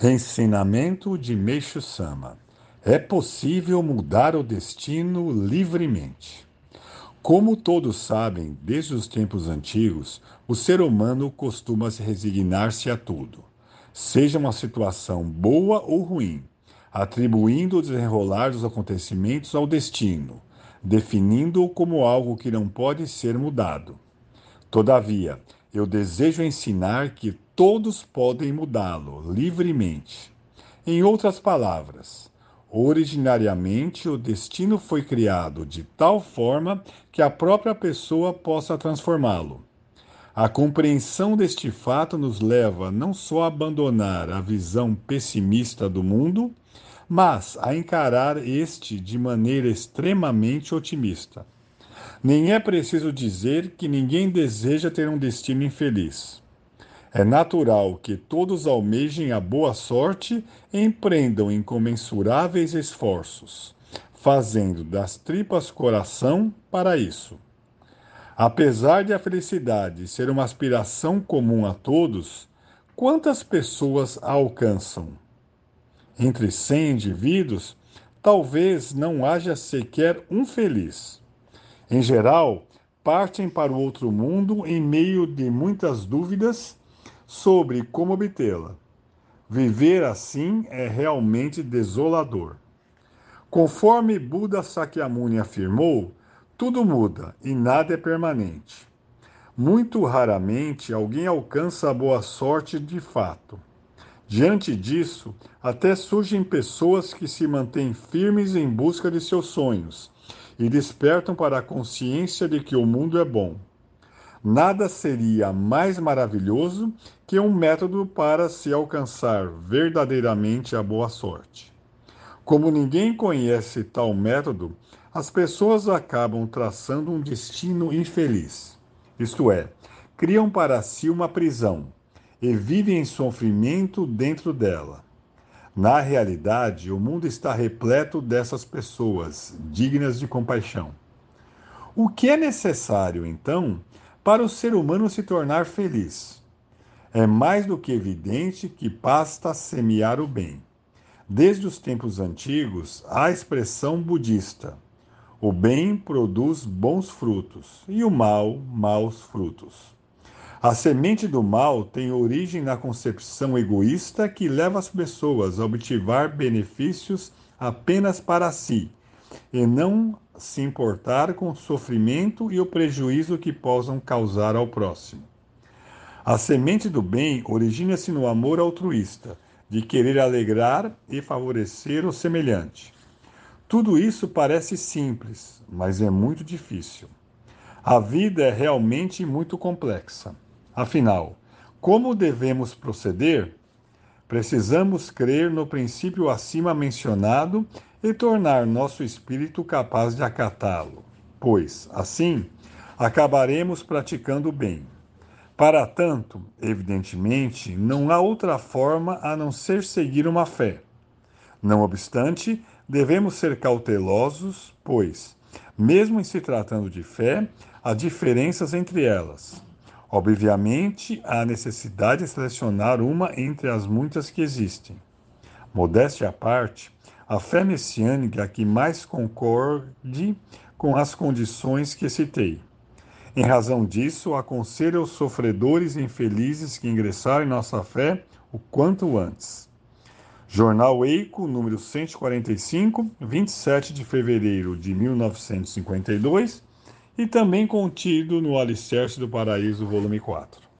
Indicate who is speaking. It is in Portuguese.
Speaker 1: Ensinamento de Meixo Sama: É possível mudar o destino livremente. Como todos sabem, desde os tempos antigos, o ser humano costuma se resignar-se a tudo, seja uma situação boa ou ruim, atribuindo o desenrolar dos acontecimentos ao destino, definindo-o como algo que não pode ser mudado. Todavia, eu desejo ensinar que todos podem mudá-lo livremente. Em outras palavras, originariamente o destino foi criado de tal forma que a própria pessoa possa transformá-lo. A compreensão deste fato nos leva não só a abandonar a visão pessimista do mundo, mas a encarar este de maneira extremamente otimista. Nem é preciso dizer que ninguém deseja ter um destino infeliz. É natural que todos almejem a boa sorte e empreendam incomensuráveis esforços, fazendo das tripas coração para isso. Apesar de a felicidade ser uma aspiração comum a todos, quantas pessoas a alcançam? Entre 100 indivíduos, talvez não haja sequer um feliz. Em geral, partem para o outro mundo em meio de muitas dúvidas sobre como obtê-la. Viver assim é realmente desolador. Conforme Buda Sakyamuni afirmou, tudo muda e nada é permanente. Muito raramente alguém alcança a boa sorte de fato. Diante disso, até surgem pessoas que se mantêm firmes em busca de seus sonhos e despertam para a consciência de que o mundo é bom. Nada seria mais maravilhoso que um método para se alcançar verdadeiramente a boa sorte. Como ninguém conhece tal método, as pessoas acabam traçando um destino infeliz. Isto é, criam para si uma prisão e vivem em sofrimento dentro dela. Na realidade, o mundo está repleto dessas pessoas, dignas de compaixão. O que é necessário, então, para o ser humano se tornar feliz? É mais do que evidente que basta semear o bem. Desde os tempos antigos, há a expressão budista: o bem produz bons frutos e o mal, maus frutos. A semente do mal tem origem na concepção egoísta que leva as pessoas a obtivar benefícios apenas para si e não se importar com o sofrimento e o prejuízo que possam causar ao próximo. A semente do bem origina-se no amor altruísta, de querer alegrar e favorecer o semelhante. Tudo isso parece simples, mas é muito difícil. A vida é realmente muito complexa. Afinal, como devemos proceder? Precisamos crer no princípio acima mencionado e tornar nosso espírito capaz de acatá-lo, pois, assim, acabaremos praticando o bem. Para tanto, evidentemente, não há outra forma a não ser seguir uma fé. Não obstante, devemos ser cautelosos, pois, mesmo em se tratando de fé, há diferenças entre elas. Obviamente, há necessidade de selecionar uma entre as muitas que existem. Modéstia à parte, a fé messiânica que mais concorde com as condições que citei. Em razão disso, aconselho aos sofredores infelizes que ingressaram em nossa fé o quanto antes. Jornal Eico, número 145, 27 de fevereiro de 1952 e também contido no Alicerce do Paraíso, volume 4.